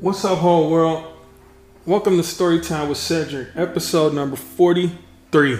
What's up, whole world? Welcome to Storytime with Cedric, episode number 43.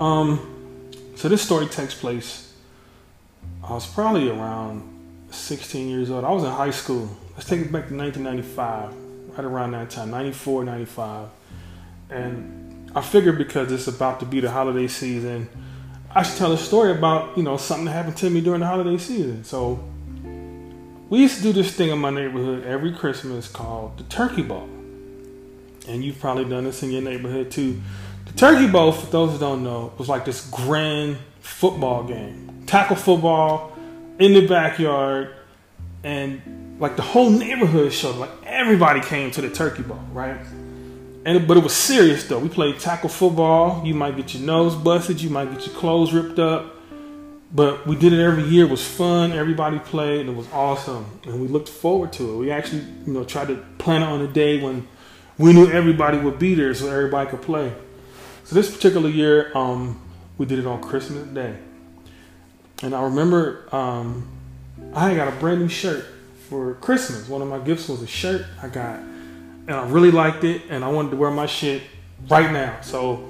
Um, so this story takes place. I was probably around 16 years old. I was in high school. Let's take it back to 1995, right around that time, 94, 95. And I figured because it's about to be the holiday season, I should tell a story about, you know, something that happened to me during the holiday season. So we used to do this thing in my neighborhood every Christmas called the Turkey Bowl. And you've probably done this in your neighborhood too. The Turkey Bowl, for those who don't know, was like this grand football game. Tackle football in the backyard. And like the whole neighborhood showed, like everybody came to the Turkey Bowl, right? And but it was serious though. We played tackle football. You might get your nose busted, you might get your clothes ripped up but we did it every year. It was fun. Everybody played, and it was awesome. And we looked forward to it. We actually, you know, tried to plan it on a day when we knew everybody would be there, so everybody could play. So this particular year, um, we did it on Christmas Day, and I remember um, I got a brand new shirt for Christmas. One of my gifts was a shirt I got, and I really liked it, and I wanted to wear my shit right now. So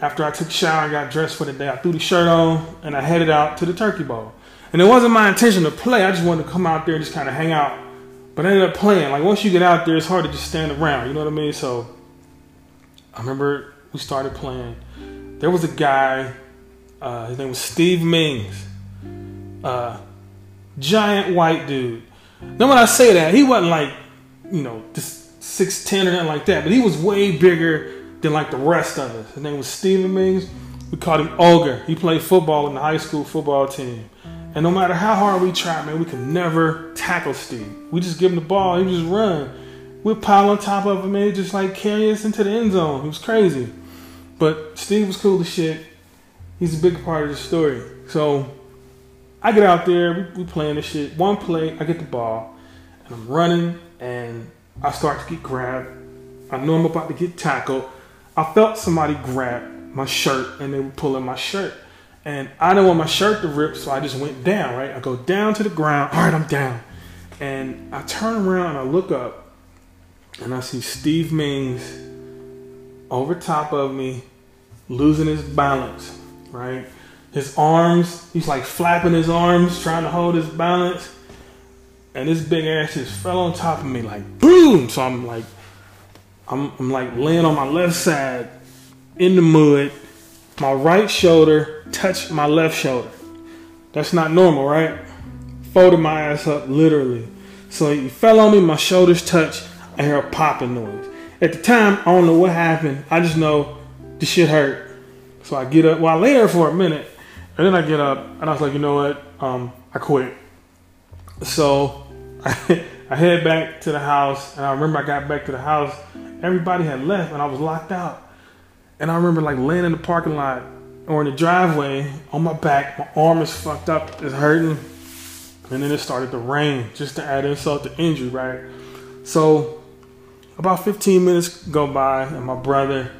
after I took a shower and got dressed for the day, I threw the shirt on and I headed out to the turkey bowl. And it wasn't my intention to play. I just wanted to come out there and just kind of hang out. But I ended up playing. Like once you get out there, it's hard to just stand around. You know what I mean? So I remember we started playing. There was a guy. Uh, his name was Steve Mings. Uh, giant white dude. Then when I say that, he wasn't like, you know, just six ten or nothing like that, but he was way bigger than like the rest of us. His name was Steven Mings. We called him Ogre. He played football in the high school football team. And no matter how hard we tried, man, we could never tackle Steve. We just give him the ball, he just run. We'd pile on top of him, man, just like carry us into the end zone. He was crazy. But Steve was cool as shit. He's a big part of the story. So I get out there, we, we playing this shit. One play, I get the ball, and I'm running, and I start to get grabbed. I know I'm about to get tackled. I felt somebody grab my shirt and they were pulling my shirt. And I didn't want my shirt to rip, so I just went down, right? I go down to the ground. All right, I'm down. And I turn around and I look up and I see Steve Mings over top of me, losing his balance, right? His arms, he's like flapping his arms, trying to hold his balance. And this big ass just fell on top of me like boom. So I'm like I'm, I'm like laying on my left side in the mud. My right shoulder touched my left shoulder. That's not normal, right? Folded my ass up literally. So he fell on me, my shoulders touched. I hear a popping noise. At the time, I don't know what happened. I just know the shit hurt. So I get up. Well, I lay there for a minute, and then I get up, and I was like, you know what? Um, I quit. So I, I head back to the house, and I remember I got back to the house everybody had left and I was locked out. And I remember like laying in the parking lot or in the driveway on my back, my arm is fucked up, it's hurting. And then it started to rain just to add insult to injury, right? So about 15 minutes go by and my brother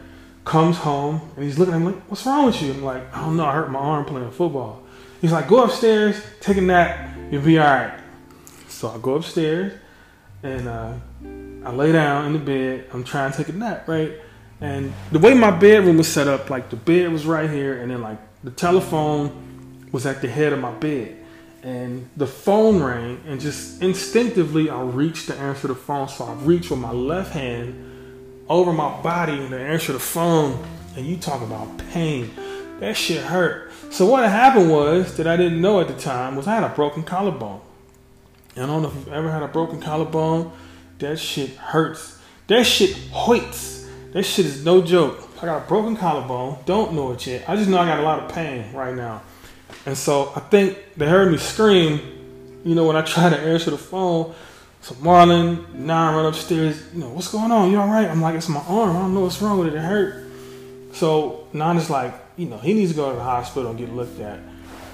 comes home and he's looking at me like, what's wrong with you? I'm like, I don't know, I hurt my arm playing football. He's like, go upstairs, take a nap, you'll be all right. So I go upstairs and uh, I lay down in the bed. I'm trying to take a nap, right? And the way my bedroom was set up, like the bed was right here, and then like the telephone was at the head of my bed. And the phone rang, and just instinctively, I reached to answer the phone. So I reached with my left hand over my body and to answer the phone. And you talk about pain. That shit hurt. So what happened was that I didn't know at the time was I had a broken collarbone. I don't know if you've ever had a broken collarbone that shit hurts. That shit hurts. That shit is no joke. I got a broken collarbone. Don't know it yet. I just know I got a lot of pain right now. And so I think they heard me scream, you know, when I try to answer the phone. So Marlon, I run upstairs, you know, what's going on? You all right? I'm like, it's my arm. I don't know what's wrong with it. It hurt. So Nan is like, you know, he needs to go to the hospital and get looked at.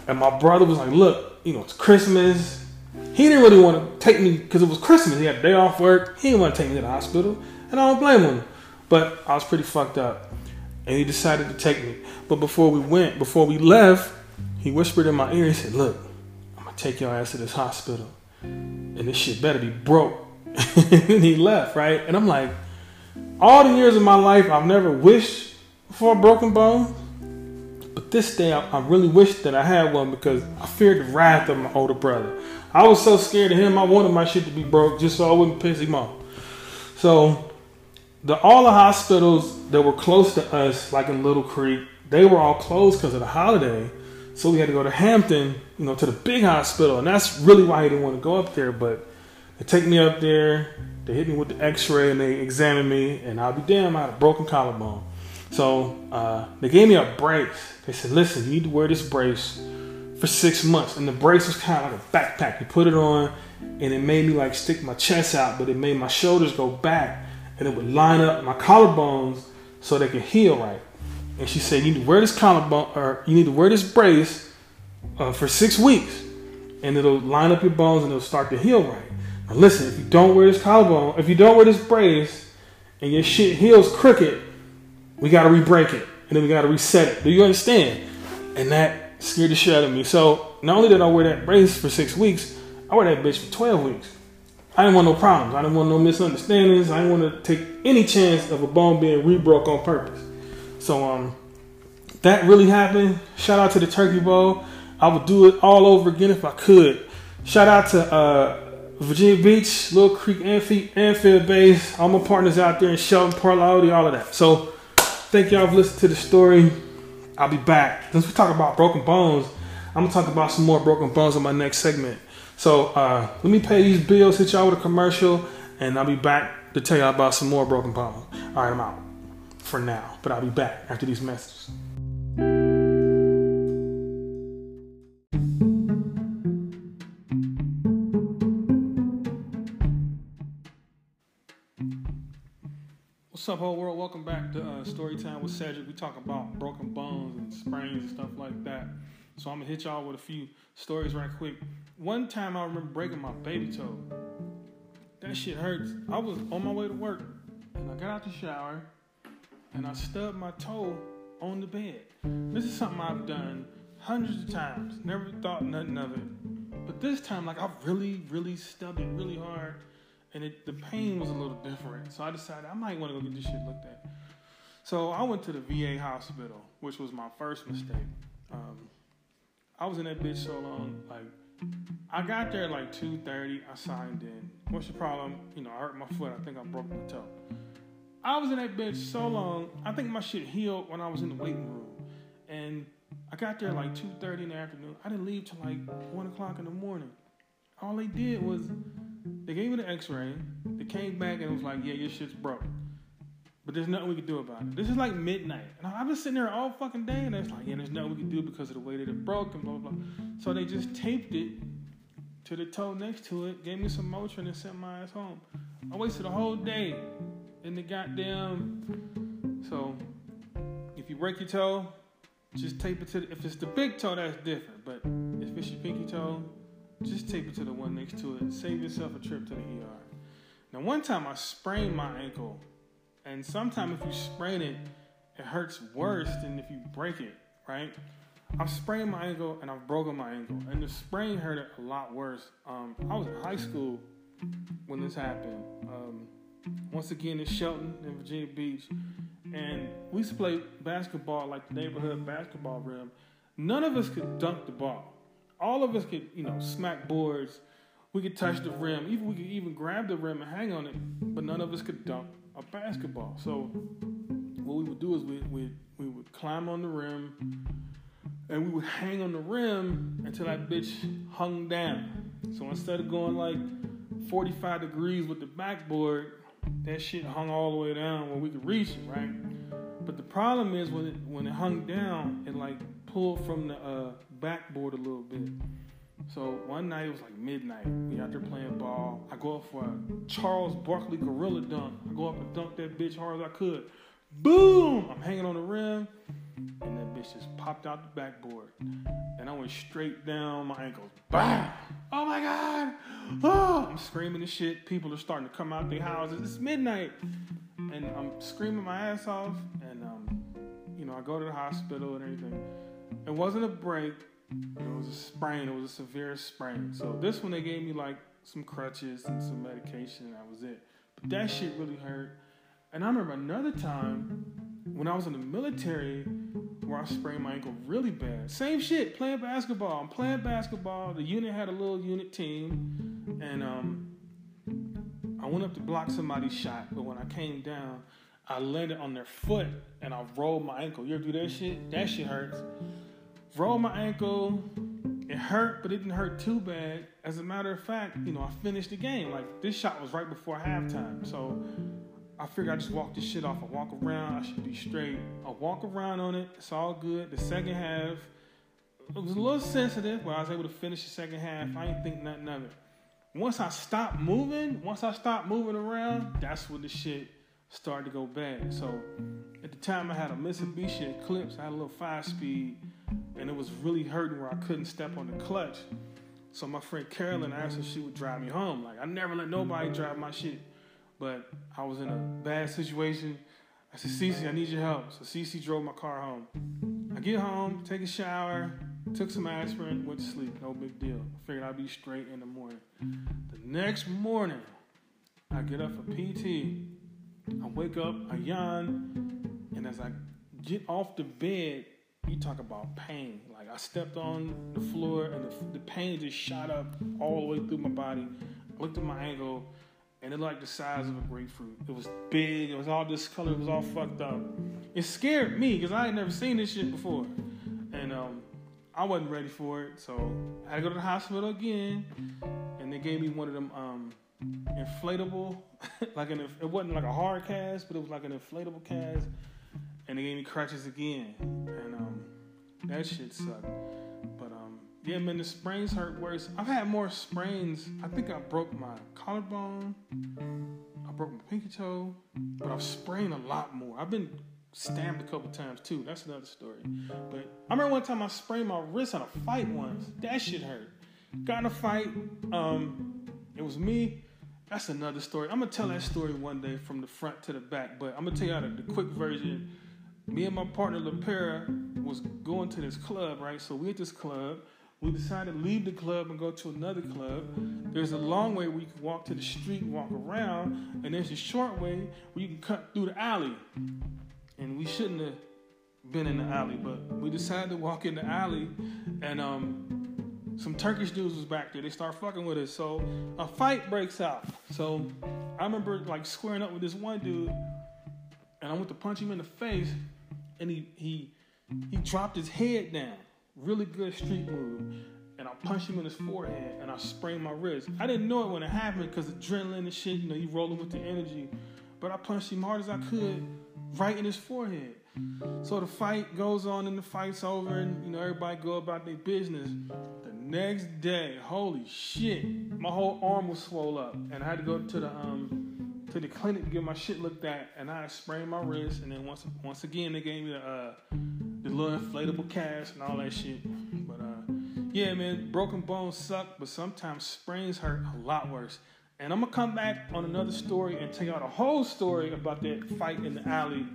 And my brother was like, look, you know, it's Christmas. He didn't really want to take me because it was Christmas. He had a day off work. He didn't want to take me to the hospital, and I don't blame him. But I was pretty fucked up, and he decided to take me. But before we went, before we left, he whispered in my ear. He said, "Look, I'm gonna take your ass to this hospital, and and this shit better be broke. and he left, right? And I'm like, all the years of my life, I've never wished for a broken bone. This day, I, I really wish that I had one because I feared the wrath of my older brother. I was so scared of him, I wanted my shit to be broke just so I wouldn't piss him off. So, the all the hospitals that were close to us, like in Little Creek, they were all closed because of the holiday. So we had to go to Hampton, you know, to the big hospital, and that's really why he didn't want to go up there. But they take me up there, they hit me with the X-ray, and they examine me, and I'll be damn, I had a broken collarbone. So uh, they gave me a brace. They said, "Listen, you need to wear this brace for six months." And the brace was kind of like a backpack. You put it on, and it made me like stick my chest out, but it made my shoulders go back, and it would line up my collarbones so they could heal right. And she said, "You need to wear this collarbone, or you need to wear this brace uh, for six weeks, and it'll line up your bones and it'll start to heal right." Now listen, if you don't wear this collarbone, if you don't wear this brace, and your shit heals crooked, we got to re-break it, and then we got to reset it. Do you understand? And that scared the shit out of me. So not only did I wear that brace for six weeks, I wore that bitch for 12 weeks. I didn't want no problems. I didn't want no misunderstandings. I didn't want to take any chance of a bone being re-broke on purpose. So um, that really happened. Shout out to the Turkey Bowl. I would do it all over again if I could. Shout out to uh, Virginia Beach, Little Creek, Anfield, Base. All my partners out there in Shelton, Park all of that. So Thank y'all for listening to the story. I'll be back. Since we talk about broken bones, I'm gonna talk about some more broken bones in my next segment. So uh, let me pay these bills, hit y'all with a commercial, and I'll be back to tell y'all about some more broken bones. All right, I'm out for now, but I'll be back after these messages. What's up, whole world? Welcome back to uh, Storytime with Cedric. We talk about broken bones and sprains and stuff like that. So I'm gonna hit y'all with a few stories right quick. One time I remember breaking my baby toe. That shit hurts. I was on my way to work and I got out the shower and I stubbed my toe on the bed. This is something I've done hundreds of times. Never thought nothing of it. But this time, like I really, really stubbed it really hard and it, the pain was a little different. So I decided I might want to go get this shit looked at. So I went to the VA hospital, which was my first mistake. Um, I was in that bitch so long, like I got there at like 2:30. I signed in. What's the problem? You know, I hurt my foot. I think I broke my toe. I was in that bitch so long. I think my shit healed when I was in the waiting room, and I got there like 2:30 in the afternoon. I didn't leave till like one o'clock in the morning. All they did was they gave me the X-ray. They came back and it was like, "Yeah, your shit's broke." But there's nothing we can do about it. This is like midnight, and I've been sitting there all fucking day, and it's like, "Yeah, there's nothing we can do because of the way that it broke and blah blah blah." So they just taped it to the toe next to it, gave me some Motrin, and sent my ass home. I wasted a whole day in the goddamn. So if you break your toe, just tape it to. The, if it's the big toe, that's different. But if it's your pinky toe, just tape it to the one next to it. Save yourself a trip to the ER. Now, one time I sprained my ankle, and sometimes if you sprain it, it hurts worse than if you break it, right? I've sprained my ankle and I've broken my ankle, and the sprain hurt a lot worse. Um, I was in high school when this happened. Um, once again, in Shelton in Virginia Beach, and we used to play basketball like the neighborhood basketball rim. None of us could dunk the ball all of us could, you know, smack boards. We could touch the rim. Even we could even grab the rim and hang on it. But none of us could dunk a basketball. So what we would do is we we we would climb on the rim and we would hang on the rim until that bitch hung down. So instead of going like 45 degrees with the backboard, that shit hung all the way down where we could reach it, right? But the problem is when it when it hung down, it like pulled from the uh, backboard a little bit. So one night it was like midnight. We out there playing ball. I go up for a Charles Barkley gorilla dunk. I go up and dunk that bitch hard as I could. Boom! I'm hanging on the rim, and that bitch just popped out the backboard, and I went straight down my ankles. Bam! Oh my god! Oh! I'm screaming and shit. People are starting to come out their houses. It's midnight, and I'm screaming my ass off. And um, you know, I go to the hospital and everything. It wasn't a break. It was a sprain. It was a severe sprain. So this one they gave me like some crutches and some medication, and that was it. But that shit really hurt. And I remember another time when I was in the military where I sprained my ankle really bad. Same shit, playing basketball. I'm playing basketball. The unit had a little unit team, and um, I went up to block somebody's shot, but when I came down, I landed on their foot and I rolled my ankle. You ever do that shit? That shit hurts. Rolled my ankle. It hurt, but it didn't hurt too bad. As a matter of fact, you know, I finished the game. Like this shot was right before halftime, so I figured I just walk this shit off. I walk around, I should be straight. I walk around on it, it's all good. The second half, it was a little sensitive, but I was able to finish the second half. I didn't think nothing of it. Once I stopped moving, once I stopped moving around, that's when the shit started to go bad. So at the time I had a Mitsubishi Eclipse, I had a little five speed, and it was really hurting where I couldn't step on the clutch. So my friend Carolyn asked if she would drive me home. Like I never let nobody drive my shit but I was in a bad situation. I said, Cece, I need your help. So Cece drove my car home. I get home, take a shower, took some aspirin, went to sleep. No big deal. I figured I'd be straight in the morning. The next morning, I get up for PT. I wake up, I yawn, and as I get off the bed, you talk about pain. Like I stepped on the floor and the, the pain just shot up all the way through my body. I looked at my ankle and it like the size of a grapefruit. It was big. It was all discolored. It was all fucked up. It scared me because I had never seen this shit before, and um, I wasn't ready for it. So I had to go to the hospital again, and they gave me one of them um, inflatable, like an it wasn't like a hard cast, but it was like an inflatable cast, and they gave me crutches again, and um, that shit sucked. But um, yeah, man, the sprains hurt worse. I've had more sprains. I think I broke my collarbone. I broke my pinky toe, but I've sprained a lot more. I've been stabbed a couple times too. That's another story. But I remember one time I sprained my wrist on a fight once. That shit hurt. Got in a fight. Um, it was me. That's another story. I'm gonna tell that story one day from the front to the back. But I'm gonna tell you the, the quick version. Me and my partner LaPera was going to this club, right? So we at this club we decided to leave the club and go to another club. There's a long way we can walk to the street, walk around, and there's a short way where you can cut through the alley. And we shouldn't have been in the alley, but we decided to walk in the alley, and um, some Turkish dudes was back there. They start fucking with us, so a fight breaks out. So I remember like squaring up with this one dude, and I went to punch him in the face, and he he he dropped his head down really good street move. And I punched him in his forehead and I sprained my wrist. I didn't know it when it happened because adrenaline and shit, you know, you rolling with the energy. But I punched him hard as I could right in his forehead. So the fight goes on and the fight's over and you know everybody go about their business. The next day, holy shit, my whole arm was swole up and I had to go to the um to the clinic to get my shit looked at and I sprained my wrist and then once once again they gave me the uh the little inflatable cast and all that shit. But uh, yeah, man, broken bones suck, but sometimes sprains hurt a lot worse. And I'm gonna come back on another story and tell y'all the whole story about that fight in the alley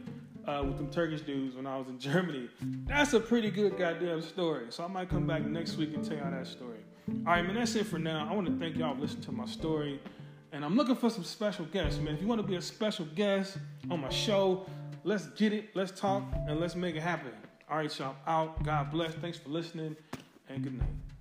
uh, with them Turkish dudes when I was in Germany. That's a pretty good goddamn story. So I might come back next week and tell y'all that story. All right, man, that's it for now. I want to thank y'all for listening to my story. And I'm looking for some special guests, man. If you want to be a special guest on my show, let's get it, let's talk, and let's make it happen. All right, y'all. Out. God bless. Thanks for listening, and good night.